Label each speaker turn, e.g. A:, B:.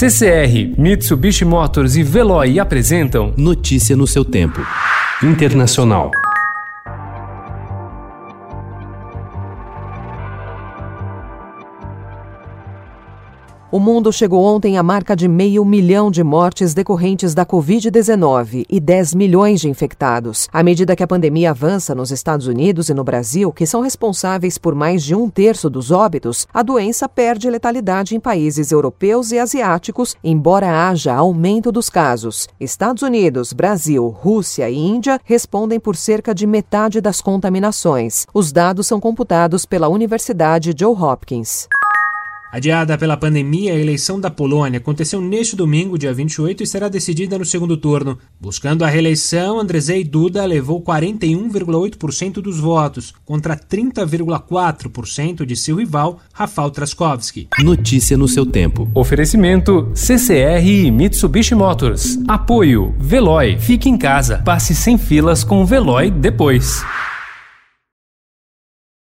A: CCR, Mitsubishi Motors e Veloy apresentam
B: Notícia no seu tempo.
A: Internacional.
C: O mundo chegou ontem à marca de meio milhão de mortes decorrentes da Covid-19 e 10 milhões de infectados. À medida que a pandemia avança nos Estados Unidos e no Brasil, que são responsáveis por mais de um terço dos óbitos, a doença perde letalidade em países europeus e asiáticos, embora haja aumento dos casos. Estados Unidos, Brasil, Rússia e Índia respondem por cerca de metade das contaminações. Os dados são computados pela Universidade Joe Hopkins.
D: Adiada pela pandemia, a eleição da Polônia aconteceu neste domingo, dia 28, e será decidida no segundo turno. Buscando a reeleição, Andrzej Duda levou 41,8% dos votos, contra 30,4% de seu rival, Rafał Trzaskowski.
B: Notícia no seu tempo.
A: Oferecimento CCR e Mitsubishi Motors. Apoio Veloy. Fique em casa. Passe sem filas com o Veloy depois.